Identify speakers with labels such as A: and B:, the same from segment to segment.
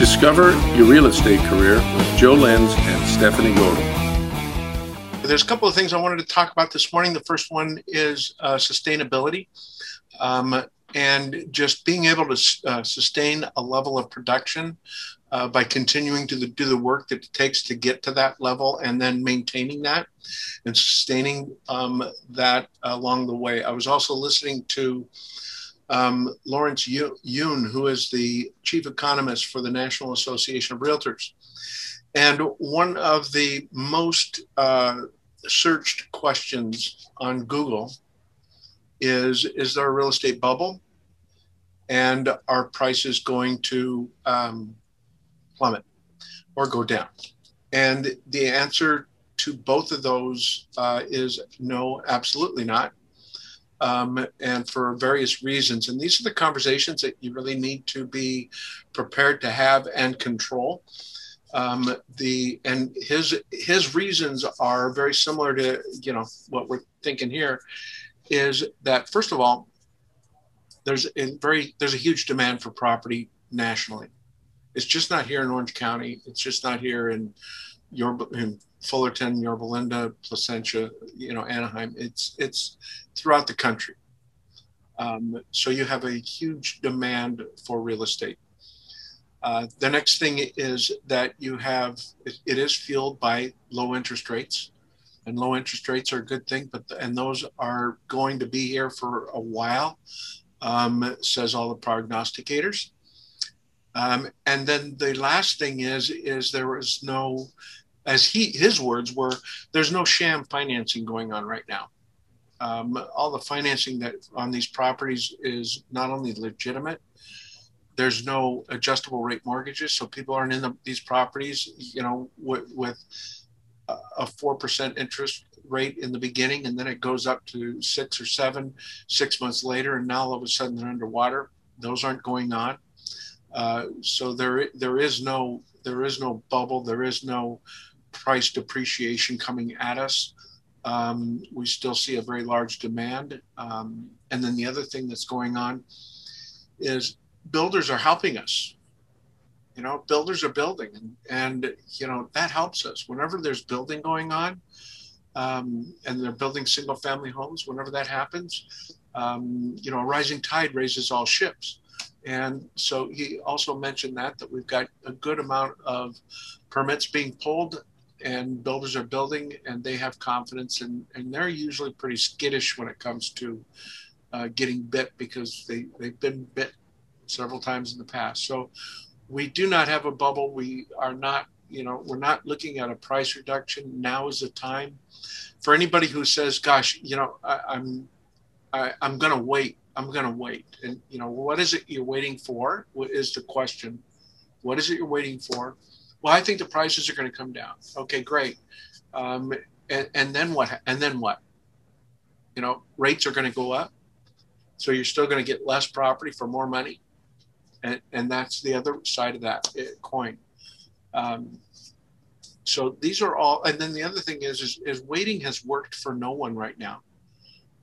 A: Discover your real estate career with Joe Lenz and Stephanie Golden.
B: There's a couple of things I wanted to talk about this morning. The first one is uh, sustainability. Um, and just being able to uh, sustain a level of production uh, by continuing to the, do the work that it takes to get to that level and then maintaining that and sustaining um, that along the way. I was also listening to um, Lawrence Yun, who is the chief economist for the National Association of Realtors. And one of the most uh, searched questions on Google is Is there a real estate bubble? And are prices going to um, plummet or go down? And the answer to both of those uh, is no, absolutely not. Um, and for various reasons. And these are the conversations that you really need to be prepared to have and control. Um, the and his his reasons are very similar to you know what we're thinking here, is that first of all, there's a very there's a huge demand for property nationally. It's just not here in Orange County. It's just not here in your in Fullerton, Yorba Linda, Placentia, you know, Anaheim. It's it's throughout the country. Um, so you have a huge demand for real estate. Uh, the next thing is that you have it, it is fueled by low interest rates, and low interest rates are a good thing, but and those are going to be here for a while, um, says all the prognosticators. Um, and then the last thing is is there is no as he his words were, there's no sham financing going on right now. Um, all the financing that on these properties is not only legitimate, there's no adjustable rate mortgages, so people aren't in the, these properties, you know, with, with a four percent interest rate in the beginning, and then it goes up to six or seven six months later, and now all of a sudden they're underwater. Those aren't going on. Uh, so there there is no there is no bubble. There is no price depreciation coming at us. Um, we still see a very large demand. Um, and then the other thing that's going on is builders are helping us. You know, builders are building, and, and you know that helps us. Whenever there's building going on, um, and they're building single-family homes, whenever that happens, um, you know, a rising tide raises all ships. And so he also mentioned that that we've got a good amount of permits being pulled and builders are building and they have confidence and, and they're usually pretty skittish when it comes to uh, getting bit because they, they've been bit several times in the past. So we do not have a bubble. We are not, you know, we're not looking at a price reduction. Now is the time for anybody who says, gosh, you know, I, I'm, I, I'm going to wait. I'm going to wait. And, you know, what is it you're waiting for? Is the question? What is it you're waiting for? Well, I think the prices are going to come down. Okay, great. Um, and, and then what? And then what? You know, rates are going to go up. So you're still going to get less property for more money. And, and that's the other side of that eh, coin. Um, so these are all, and then the other thing is, is, is waiting has worked for no one right now.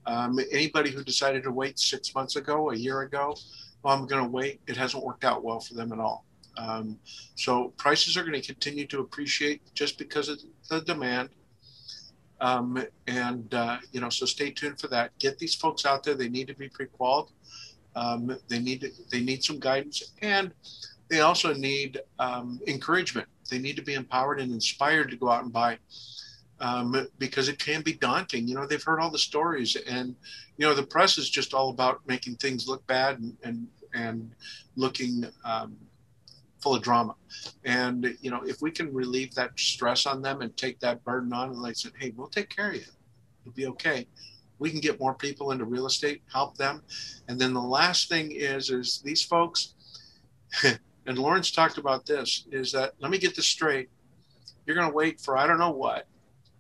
B: Um, anybody who decided to wait six months ago, a year ago, well, I'm going to wait. It hasn't worked out well for them at all. Um, so prices are going to continue to appreciate just because of the demand. Um, and uh, you know, so stay tuned for that. Get these folks out there. They need to be pre-qualified. Um, they need to, they need some guidance, and they also need um, encouragement. They need to be empowered and inspired to go out and buy. Um, because it can be daunting. You know, they've heard all the stories, and you know, the press is just all about making things look bad and and, and looking um, full of drama. And you know, if we can relieve that stress on them and take that burden on, and like said, hey, we'll take care of you. It'll be okay. We can get more people into real estate, help them. And then the last thing is, is these folks, and Lawrence talked about this, is that let me get this straight. You're going to wait for I don't know what,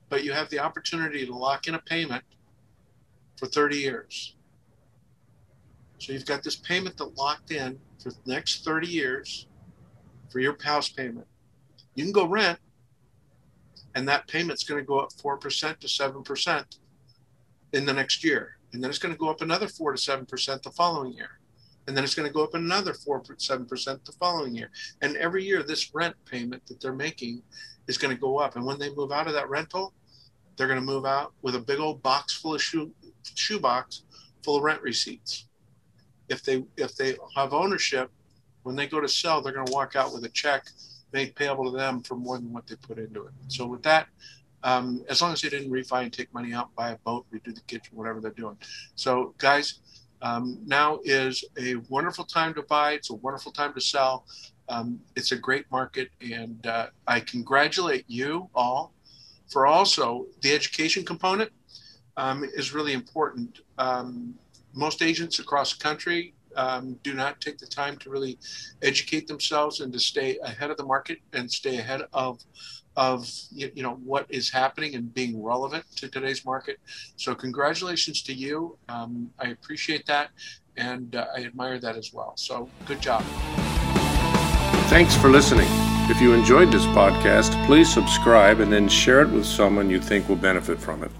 B: but you have the opportunity to lock in a payment for 30 years. So you've got this payment that locked in for the next 30 years for your house payment. You can go rent, and that payment's going to go up 4% to 7% in the next year. And then it's going to go up another 4 to 7% the following year. and then it's going to go up another 4 to seven percent the following year. And every year, this rent payment that they're making is going to go up. And when they move out of that rental, they're going to move out with a big old box full of shoe shoe box full of rent receipts. If they if they have ownership, when they go to sell, they're going to walk out with a check made payable to them for more than what they put into it. So with that, um, as long as they didn't refi and take money out, buy a boat, redo the kitchen, whatever they're doing. So guys, um, now is a wonderful time to buy. It's a wonderful time to sell. Um, it's a great market, and uh, I congratulate you all for also the education component um, is really important. Um, most agents across the country um, do not take the time to really educate themselves and to stay ahead of the market and stay ahead of of you know what is happening and being relevant to today's market. So congratulations to you. Um, I appreciate that, and uh, I admire that as well. So good job.
A: Thanks for listening. If you enjoyed this podcast, please subscribe and then share it with someone you think will benefit from it.